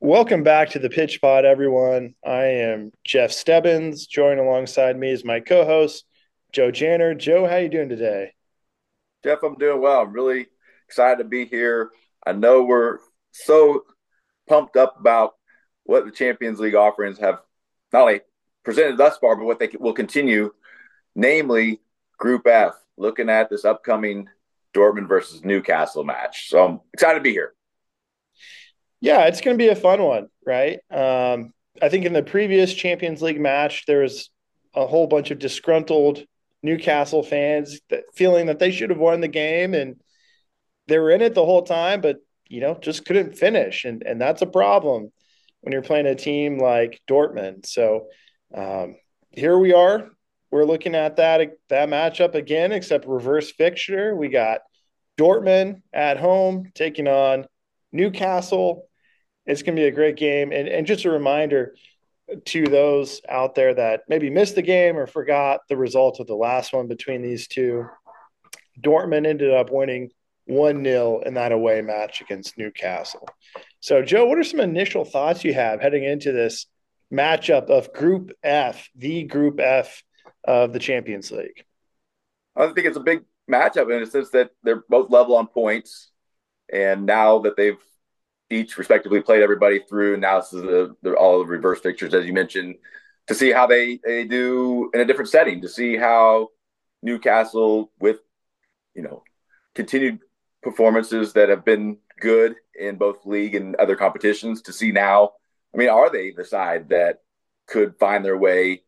Welcome back to the Pitch Pod, everyone. I am Jeff Stebbins. Joined alongside me is my co-host Joe Janner. Joe, how you doing today? Jeff, I'm doing well. I'm really excited to be here. I know we're so pumped up about what the Champions League offerings have not only presented thus far, but what they will continue, namely Group F, looking at this upcoming Dortmund versus Newcastle match. So I'm excited to be here. Yeah, it's going to be a fun one, right? Um, I think in the previous Champions League match, there was a whole bunch of disgruntled Newcastle fans that, feeling that they should have won the game, and they were in it the whole time, but you know just couldn't finish, and and that's a problem when you're playing a team like Dortmund. So um, here we are. We're looking at that that matchup again, except reverse fixture. We got Dortmund at home taking on Newcastle it's going to be a great game. And, and just a reminder to those out there that maybe missed the game or forgot the result of the last one between these two. Dortmund ended up winning 1 0 in that away match against Newcastle. So, Joe, what are some initial thoughts you have heading into this matchup of Group F, the Group F of the Champions League? I think it's a big matchup in a sense that they're both level on points. And now that they've each respectively played everybody through. Now this is the, the, all the reverse fixtures, as you mentioned, to see how they, they do in a different setting, to see how Newcastle, with you know continued performances that have been good in both league and other competitions, to see now. I mean, are they the side that could find their way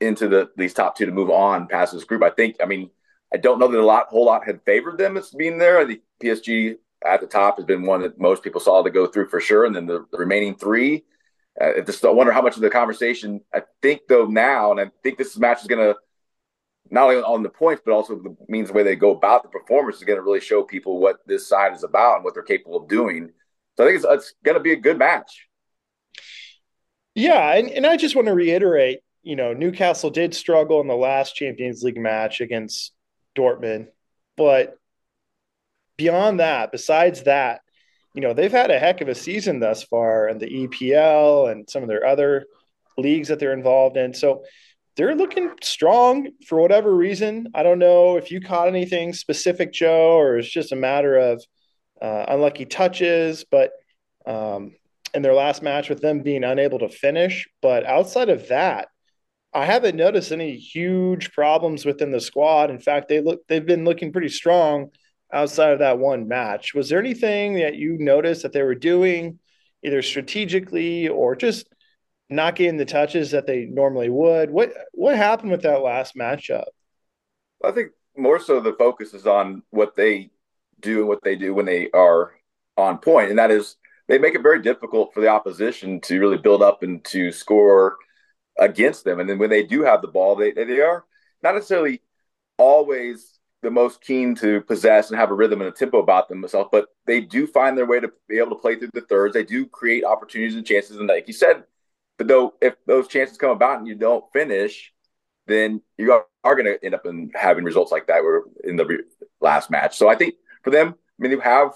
into the these top two to move on past this group? I think. I mean, I don't know that a lot, whole lot had favored them as being there. I think PSG at the top has been one that most people saw to go through for sure. And then the, the remaining three, uh, just I wonder how much of the conversation I think though now, and I think this match is going to not only on the points, but also the means the way they go about the performance is going to really show people what this side is about and what they're capable of doing. So I think it's, it's going to be a good match. Yeah, and, and I just want to reiterate, you know, Newcastle did struggle in the last Champions League match against Dortmund, but beyond that, besides that, you know, they've had a heck of a season thus far and the EPL and some of their other leagues that they're involved in. So they're looking strong for whatever reason. I don't know if you caught anything specific, Joe, or it's just a matter of uh, unlucky touches, but um, in their last match with them being unable to finish. But outside of that, I haven't noticed any huge problems within the squad. In fact, they look they've been looking pretty strong outside of that one match. Was there anything that you noticed that they were doing, either strategically or just not getting the touches that they normally would? What what happened with that last matchup? I think more so the focus is on what they do and what they do when they are on point, and that is they make it very difficult for the opposition to really build up and to score against them. And then when they do have the ball, they they are not necessarily always the most keen to possess and have a rhythm and a tempo about themselves, but they do find their way to be able to play through the thirds. They do create opportunities and chances. And like you said, but though if those chances come about and you don't finish, then you are, are going to end up in having results like that were in the re- last match. So I think for them, I mean, you have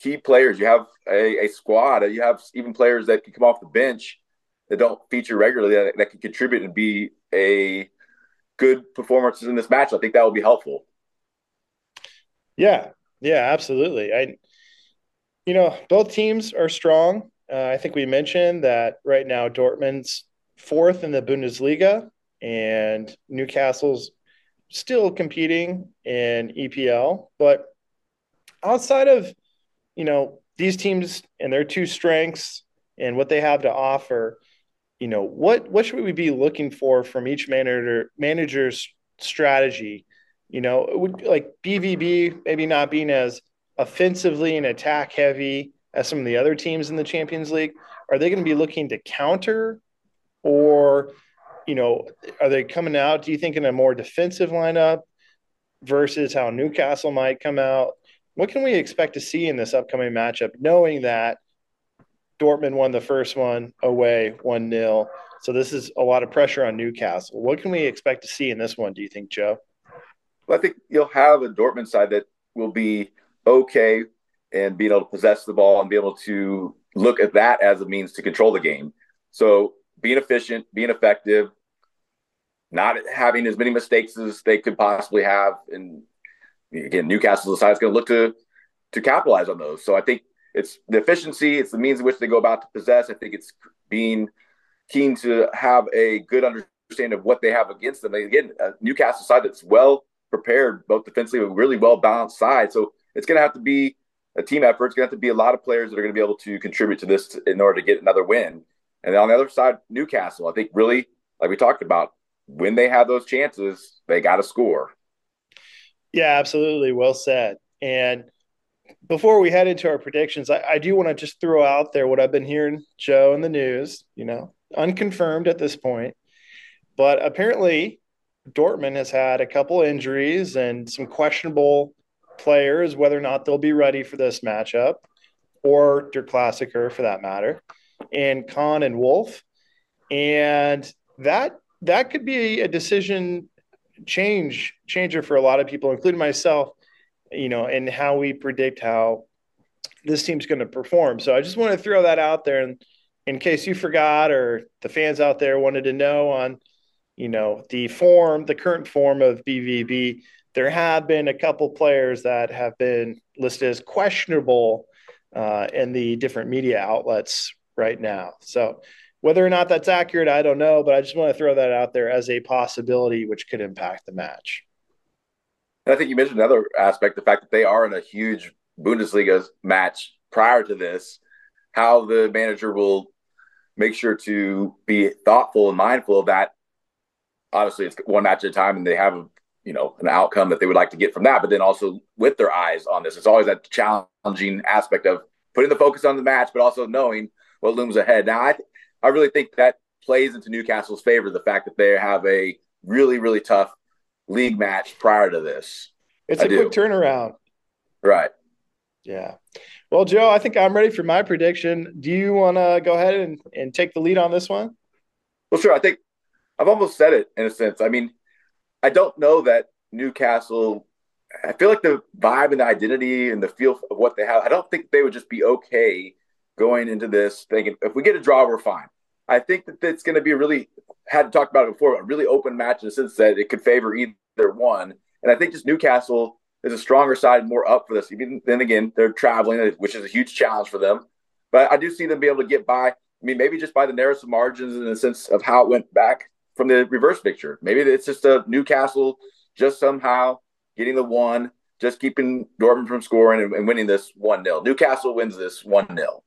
key players, you have a, a squad, you have even players that can come off the bench that don't feature regularly that, that can contribute and be a good performances in this match. I think that will be helpful. Yeah, yeah, absolutely. I, you know, both teams are strong. Uh, I think we mentioned that right now Dortmund's fourth in the Bundesliga, and Newcastle's still competing in EPL. But outside of, you know, these teams and their two strengths and what they have to offer, you know what what should we be looking for from each manager manager's strategy? You know would, like bvb maybe not being as offensively and attack heavy as some of the other teams in the champions league are they going to be looking to counter? Or you know are they coming out do you think in a more defensive lineup versus how newcastle might come out? What can we expect to see in this upcoming matchup knowing that Dortmund won the first one away 1 0. So this is a lot of pressure on Newcastle. What can we expect to see in this one, do you think, Joe? Well, I think you'll have a Dortmund side that will be okay and being able to possess the ball and be able to look at that as a means to control the game. So being efficient, being effective, not having as many mistakes as they could possibly have. And again, Newcastle's side is going to look to to capitalize on those. So I think it's the efficiency, it's the means in which they go about to possess. I think it's being keen to have a good understanding of what they have against them. And again, uh, a Newcastle side that's well prepared, both defensively, a really well balanced side. So it's going to have to be a team effort. It's going to have to be a lot of players that are going to be able to contribute to this in order to get another win. And on the other side, Newcastle, I think really, like we talked about, when they have those chances, they got to score. Yeah, absolutely. Well said. And before we head into our predictions, I, I do want to just throw out there what I've been hearing, Joe, in the news, you know, unconfirmed at this point. But apparently, Dortmund has had a couple injuries and some questionable players, whether or not they'll be ready for this matchup or Der Klassiker for that matter, and Can and Wolf. And that that could be a decision change changer for a lot of people, including myself, you know, and how we predict how this team's going to perform. So I just want to throw that out there and in case you forgot or the fans out there wanted to know on, you know, the form, the current form of BVB, there have been a couple players that have been listed as questionable uh, in the different media outlets right now. So whether or not that's accurate, I don't know, but I just want to throw that out there as a possibility which could impact the match. I think you mentioned another aspect, the fact that they are in a huge Bundesliga match prior to this, how the manager will make sure to be thoughtful and mindful of that. Obviously, it's one match at a time, and they have you know an outcome that they would like to get from that but then also with their eyes on this it's always that challenging aspect of putting the focus on the match but also knowing what looms ahead now i th- i really think that plays into newcastle's favor the fact that they have a really really tough league match prior to this it's I a do. quick turnaround right yeah well joe i think i'm ready for my prediction do you want to go ahead and, and take the lead on this one well sure i think i've almost said it in a sense i mean I don't know that Newcastle. I feel like the vibe and the identity and the feel of what they have. I don't think they would just be okay going into this thinking if we get a draw, we're fine. I think that it's going to be a really had talked about it before, a really open match in the sense that it could favor either one. And I think just Newcastle is a stronger side, more up for this. Even then again, they're traveling, which is a huge challenge for them. But I do see them be able to get by. I mean, maybe just by the narrowest margins in the sense of how it went back from the reverse fixture. Maybe it's just a Newcastle just somehow getting the one, just keeping Dortmund from scoring and, and winning this 1 0. Newcastle wins this 1 0.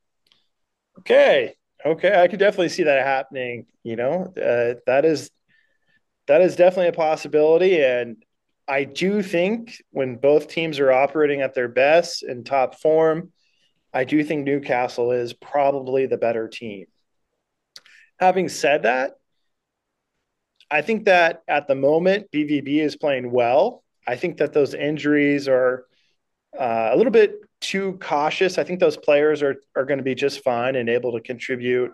Okay. Okay. I could definitely see that happening. You know, uh, that is. That is definitely a possibility. And I do think when both teams are operating at their best in top form, I do think Newcastle is probably the better team. Having said that, I think that at the moment, BVB is playing well. I think that those injuries are uh, a little bit too cautious. I think those players are are going to be just fine and able to contribute.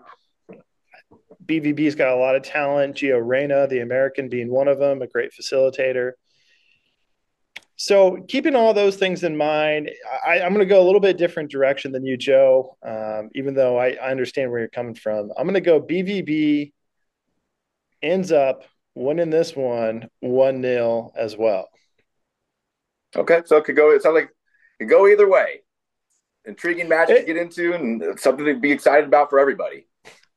BVB's got a lot of talent. Gio Reyna, the American, being one of them, a great facilitator. So, keeping all those things in mind, I, am going to go a little bit different direction than you, Joe. Um, even though I, I understand where you're coming from, I'm going to go BVB ends up winning this one 1 0 as well. Okay. So it could go, it sounds like could go either way. Intriguing match it, to get into and something to be excited about for everybody.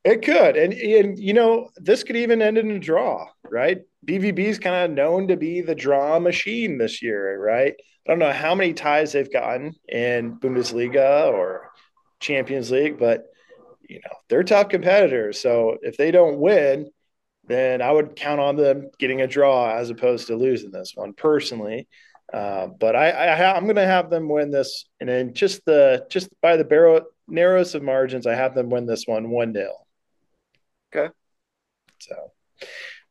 It could. And, and you know, this could even end in a draw, right? BVB is kind of known to be the draw machine this year, right? I don't know how many ties they've gotten in Bundesliga or Champions League, but you know, they're top competitors. So if they don't win, then I would count on them getting a draw as opposed to losing this one personally. Uh, but I, I am going to have them win this, and then just the just by the barrel, narrowest of margins, I have them win this one one nil. Okay. So,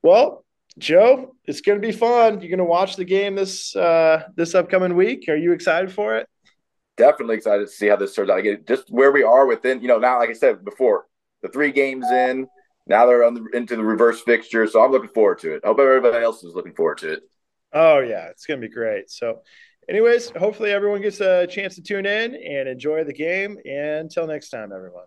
well, Joe, it's going to be fun. You're going to watch the game this uh, this upcoming week. Are you excited for it? Definitely excited to see how this turns out. Again, just where we are within, you know, now like I said before, the three games in, now they're on the, into the reverse fixture, so I'm looking forward to it. I hope everybody else is looking forward to it. Oh yeah, it's gonna be great. So, anyways, hopefully everyone gets a chance to tune in and enjoy the game. And until next time, everyone.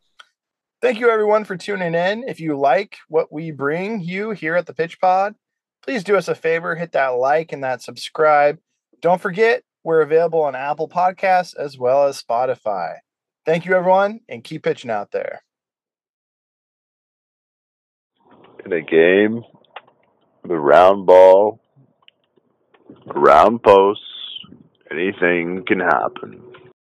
Thank you, everyone, for tuning in. If you like what we bring you here at the Pitch Pod, please do us a favor hit that like and that subscribe. Don't forget, we're available on Apple Podcasts as well as Spotify. Thank you, everyone, and keep pitching out there. In a game, the round ball, round posts, anything can happen.